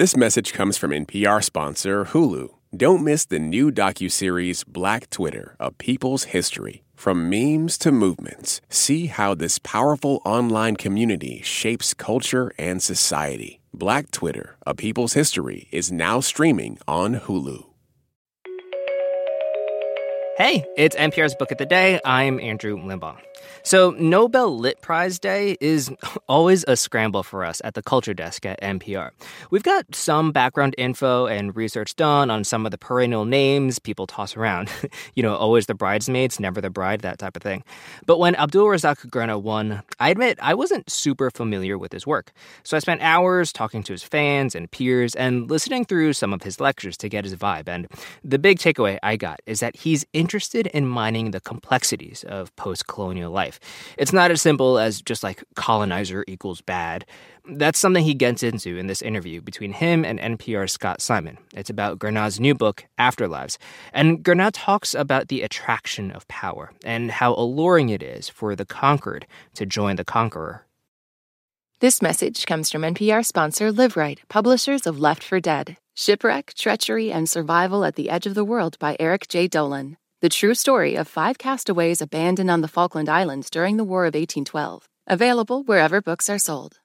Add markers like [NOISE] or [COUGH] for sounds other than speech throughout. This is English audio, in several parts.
This message comes from NPR sponsor Hulu. Don't miss the new docuseries Black Twitter, A People's History. From memes to movements, see how this powerful online community shapes culture and society. Black Twitter, A People's History is now streaming on Hulu. Hey, it's NPR's Book of the Day. I'm Andrew Limbong. So, Nobel Lit Prize Day is [LAUGHS] always a scramble for us at the Culture Desk at NPR. We've got some background info and research done on some of the perennial names people toss around. [LAUGHS] you know, always the bridesmaids, never the bride, that type of thing. But when Abdulrazak won, I admit I wasn't super familiar with his work. So I spent hours talking to his fans and peers and listening through some of his lectures to get his vibe. And the big takeaway I got is that he's interested in mining the complexities of post colonial life. It's not as simple as just like colonizer equals bad. That's something he gets into in this interview between him and NPR's Scott Simon. It's about Gurnah's new book, Afterlives. And Gurnah talks about the attraction of power and how alluring it is for the conquered to join the conqueror. This message comes from NPR sponsor LiveRight, publishers of Left for Dead Shipwreck, Treachery, and Survival at the Edge of the World by Eric J. Dolin. The true story of five castaways abandoned on the Falkland Islands during the War of 1812. Available wherever books are sold.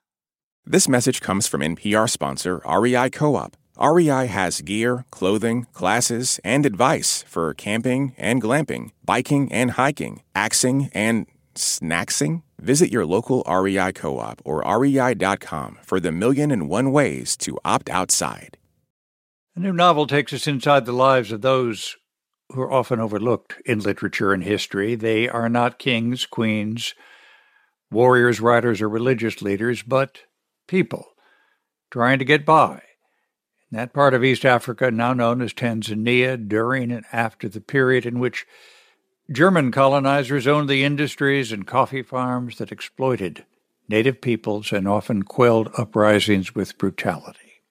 This message comes from NPR sponsor REI Co op. REI has gear, clothing, classes, and advice for camping and glamping, biking and hiking, axing and snacksing. Visit your local REI co op or rei.com for the million and one ways to opt outside. A new novel takes us inside the lives of those who are often overlooked in literature and history. They are not kings, queens, warriors, writers, or religious leaders, but people trying to get by. In that part of East Africa, now known as Tanzania, during and after the period in which German colonizers owned the industries and coffee farms that exploited native peoples and often quelled uprisings with brutality.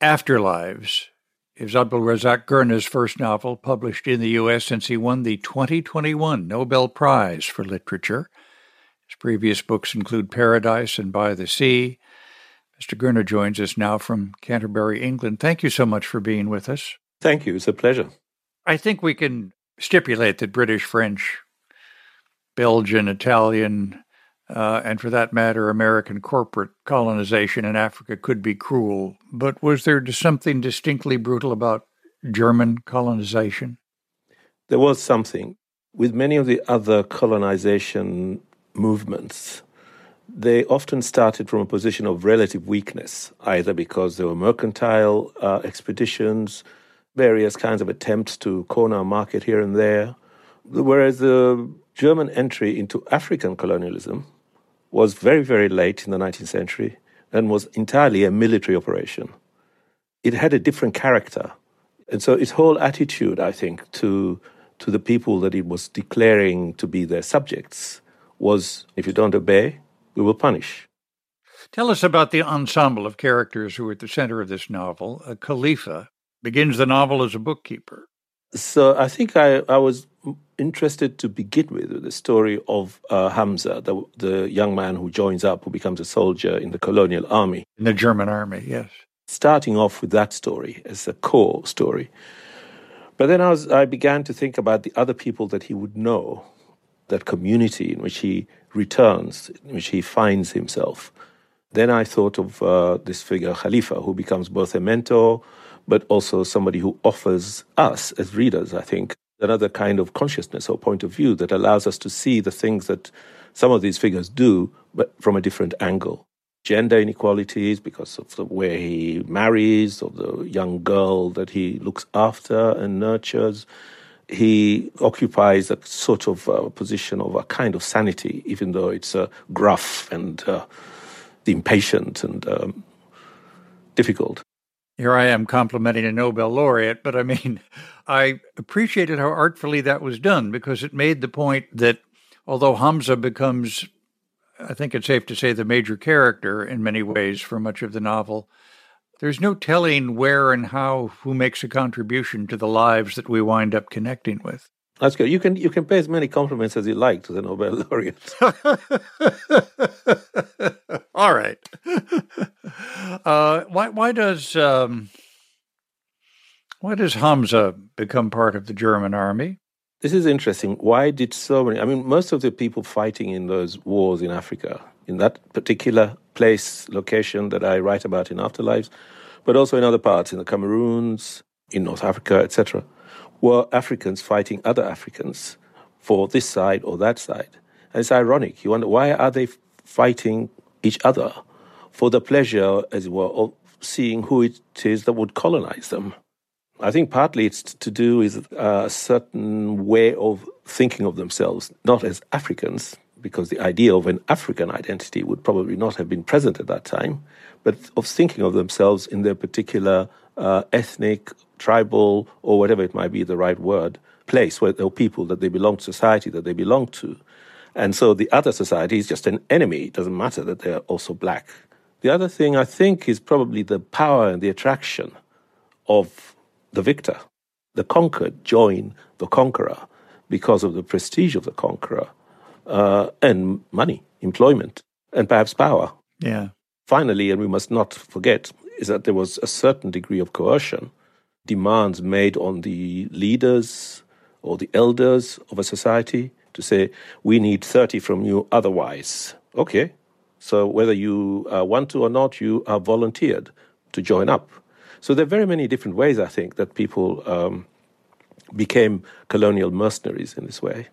Afterlives is Abdulrazak Gurnah's first novel published in the U.S. since he won the 2021 Nobel Prize for Literature. His previous books include Paradise and By the Sea. Mr. Gurnah joins us now from Canterbury, England. Thank you so much for being with us. Thank you. It's a pleasure. I think we can stipulate that British, French, Belgian, Italian, uh, and for that matter, American corporate colonization in Africa could be cruel. But was there something distinctly brutal about German colonization? There was something. With many of the other colonization movements, they often started from a position of relative weakness, either because there were mercantile uh, expeditions, various kinds of attempts to corner a market here and there. Whereas the German entry into African colonialism was very, very late in the 19th century and was entirely a military operation. It had a different character. And so its whole attitude, I think, to, to the people that it was declaring to be their subjects was if you don't obey, we will punish. Tell us about the ensemble of characters who are at the center of this novel. A Khalifa begins the novel as a bookkeeper. So I think I, I was interested to begin with the story of uh, Hamza, the, the young man who joins up, who becomes a soldier in the colonial army. In the German army, yes. Starting off with that story as a core story. But then I, was, I began to think about the other people that he would know, that community in which he returns, in which he finds himself. Then I thought of uh, this figure, Khalifa, who becomes both a mentor, but also somebody who offers us as readers, I think, another kind of consciousness or point of view that allows us to see the things that some of these figures do, but from a different angle. Gender inequalities because of the way he marries, or the young girl that he looks after and nurtures. He occupies a sort of uh, position of a kind of sanity, even though it's uh, gruff and uh, impatient and um, difficult here I am complimenting a Nobel laureate, but I mean, [LAUGHS] I appreciated how artfully that was done because it made the point that although Hamza becomes, I think it's safe to say, the major character in many ways for much of the novel, there's no telling where and how who makes a contribution to the lives that we wind up connecting with. That's good. You can you can pay as many compliments as you like to the Nobel [LAUGHS] laureate. [LAUGHS] All right. Uh, why why does um, why does Hamza become part of the German army? This is interesting. Why did so many? I mean, most of the people fighting in those wars in Africa, in that particular place, location that I write about in Afterlives, but also in other parts, in the Cameroons, in North Africa, etc., were Africans fighting other Africans for this side or that side. And it's ironic. You wonder why are they fighting each other for the pleasure, as it were, of seeing who it is that would colonize them. I think partly it's to do with uh, a certain way of thinking of themselves, not as Africans, because the idea of an African identity would probably not have been present at that time, but of thinking of themselves in their particular uh, ethnic, tribal, or whatever it might be the right word, place where or people that they belong to, society that they belong to. And so the other society is just an enemy. It doesn't matter that they're also black. The other thing I think is probably the power and the attraction of the victor. The conquered join the conqueror because of the prestige of the conqueror uh, and money, employment, and perhaps power. Yeah. Finally, and we must not forget, is that there was a certain degree of coercion, demands made on the leaders or the elders of a society to say, we need 30 from you otherwise. Okay. So whether you uh, want to or not, you are volunteered to join up. So there are very many different ways, I think, that people um, became colonial mercenaries in this way.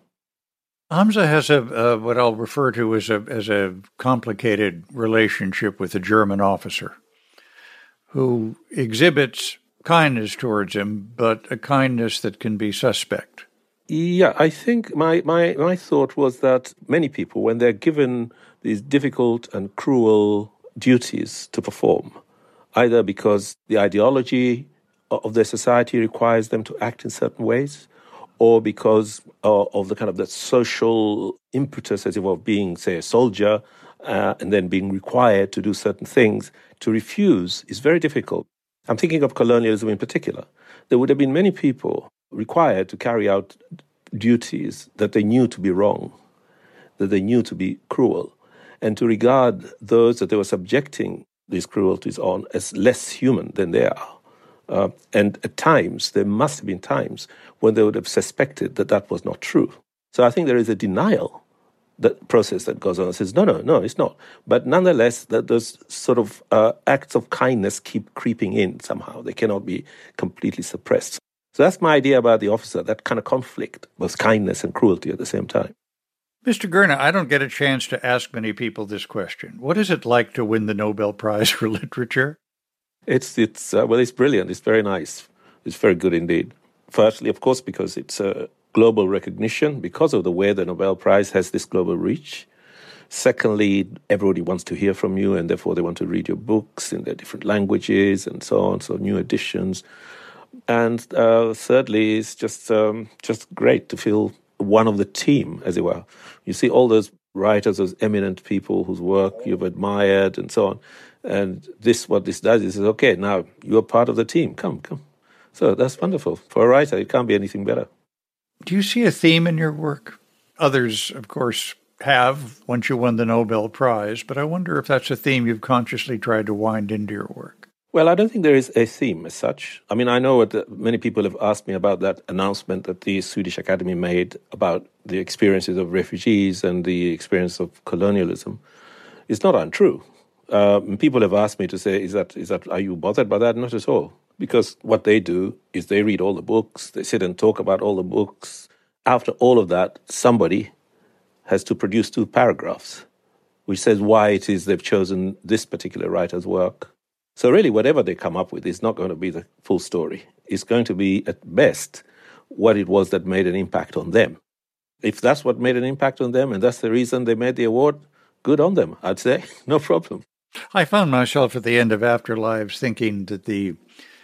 Hamza has a uh, what I'll refer to as a as a complicated relationship with a German officer who exhibits kindness towards him, but a kindness that can be suspect. Yeah, I think my, my, my thought was that many people, when they're given these difficult and cruel duties to perform, either because the ideology of their society requires them to act in certain ways, or because uh, of the kind of the social impetus, as it were, of being, say, a soldier, uh, and then being required to do certain things, to refuse is very difficult. I'm thinking of colonialism in particular. There would have been many people required to carry out duties that they knew to be wrong, that they knew to be cruel, and to regard those that they were subjecting these cruelties on as less human than they are. Uh, and at times, there must have been times when they would have suspected that that was not true. So I think there is a denial that process that goes on and says, no, no, no, it's not. But nonetheless, that those sort of uh, acts of kindness keep creeping in somehow. They cannot be completely suppressed. So that's my idea about the officer, that kind of conflict, both kindness and cruelty at the same time. Mr. Gurnah, I don't get a chance to ask many people this question. What is it like to win the Nobel Prize [LAUGHS] for Literature? It's, it's uh, well, it's brilliant. It's very nice. It's very good indeed. Firstly, of course, because it's a global recognition, because of the way the Nobel Prize has this global reach. Secondly, everybody wants to hear from you, and therefore they want to read your books in their different languages and so on. So new editions. And uh, thirdly, it's just um, just great to feel one of the team, as it were. You see all those writers, those eminent people whose work you've admired, and so on. And this, what this does, is okay. Now you're part of the team. Come, come. So that's wonderful for a writer. It can't be anything better. Do you see a theme in your work? Others, of course, have once you won the Nobel Prize, but I wonder if that's a theme you've consciously tried to wind into your work. Well, I don't think there is a theme as such. I mean, I know what many people have asked me about that announcement that the Swedish Academy made about the experiences of refugees and the experience of colonialism. It's not untrue. Um, people have asked me to say, "Is that is that? Are you bothered by that?" Not at all, because what they do is they read all the books, they sit and talk about all the books. After all of that, somebody has to produce two paragraphs, which says why it is they've chosen this particular writer's work so, really, whatever they come up with is not going to be the full story. It's going to be, at best, what it was that made an impact on them. If that's what made an impact on them and that's the reason they made the award, good on them, I'd say. [LAUGHS] No problem. I found myself at the end of Afterlives thinking that the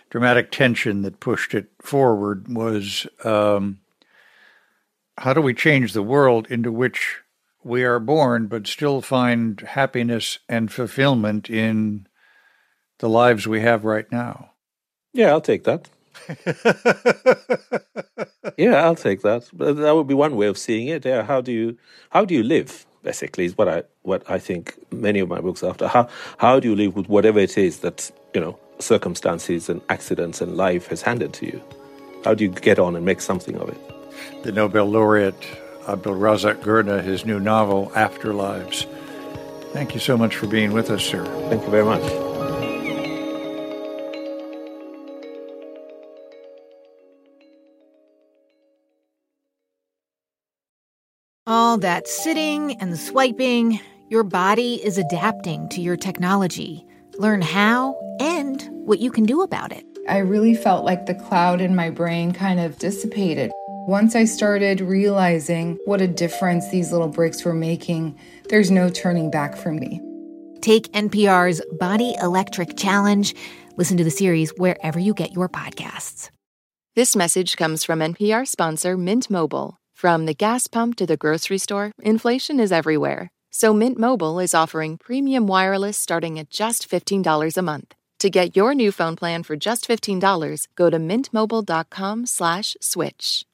dramatic tension that pushed it forward was um, how do we change the world into which we are born but still find happiness and fulfillment in the lives we have right now. Yeah, I'll take that. [LAUGHS] yeah, I'll take that. That would be one way of seeing it. Yeah, how do you how do you live? Basically, is what I what I think many of my books are after. How how do you live with whatever it is that you know circumstances and accidents and life has handed to you? How do you get on and make something of it? The Nobel laureate Abdulrazak Gurnah, his new novel Afterlives. Thank you so much for being with us, sir. Thank you very much. All that sitting and swiping, your body is adapting to your technology. Learn how and what you can do about it. I really felt like the cloud in my brain kind of dissipated. Once I started realizing what a difference these little breaks were making, there's no turning back for me. Take NPR's Body Electric Challenge. Listen to the series wherever you get your podcasts. This message comes from NPR sponsor Mint Mobile. From the gas pump to the grocery store, inflation is everywhere. So Mint Mobile is offering premium wireless starting at just $15 a month. To get your new phone plan for just $15, go to mintmobile.com slash switch.